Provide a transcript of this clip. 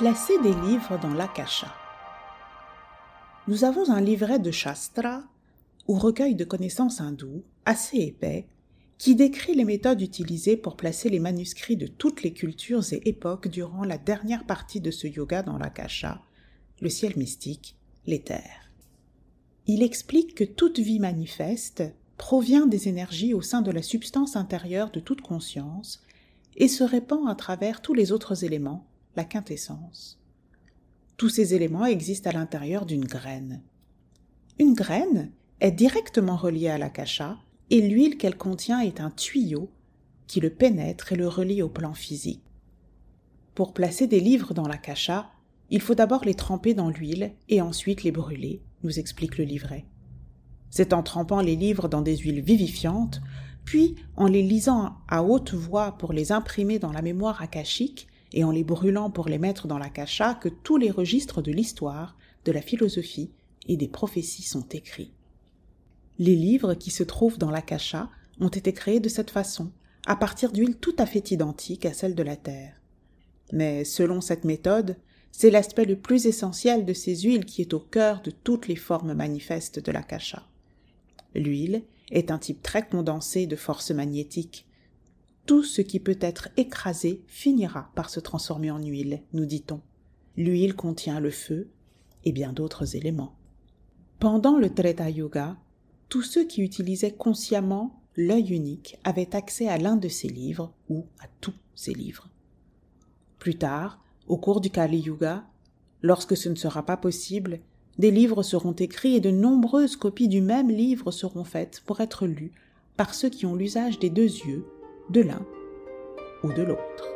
Placer des livres dans l'akasha. Nous avons un livret de Shastra, ou recueil de connaissances hindoues, assez épais, qui décrit les méthodes utilisées pour placer les manuscrits de toutes les cultures et époques durant la dernière partie de ce yoga dans l'akasha, le ciel mystique, l'éther. Il explique que toute vie manifeste provient des énergies au sein de la substance intérieure de toute conscience et se répand à travers tous les autres éléments, quintessence. Tous ces éléments existent à l'intérieur d'une graine. Une graine est directement reliée à l'akasha et l'huile qu'elle contient est un tuyau qui le pénètre et le relie au plan physique. Pour placer des livres dans l'akasha, il faut d'abord les tremper dans l'huile et ensuite les brûler, nous explique le livret. C'est en trempant les livres dans des huiles vivifiantes, puis en les lisant à haute voix pour les imprimer dans la mémoire akashique et en les brûlant pour les mettre dans l'akasha que tous les registres de l'histoire, de la philosophie et des prophéties sont écrits. Les livres qui se trouvent dans l'akasha ont été créés de cette façon, à partir d'huiles tout à fait identiques à celles de la Terre. Mais selon cette méthode, c'est l'aspect le plus essentiel de ces huiles qui est au cœur de toutes les formes manifestes de l'akasha. L'huile est un type très condensé de force magnétique. Tout ce qui peut être écrasé finira par se transformer en huile, nous dit-on. L'huile contient le feu et bien d'autres éléments. Pendant le Treta Yoga, tous ceux qui utilisaient consciemment l'œil unique avaient accès à l'un de ces livres ou à tous ces livres. Plus tard, au cours du Kali Yuga, lorsque ce ne sera pas possible, des livres seront écrits et de nombreuses copies du même livre seront faites pour être lues par ceux qui ont l'usage des deux yeux, de l'un ou de l'autre.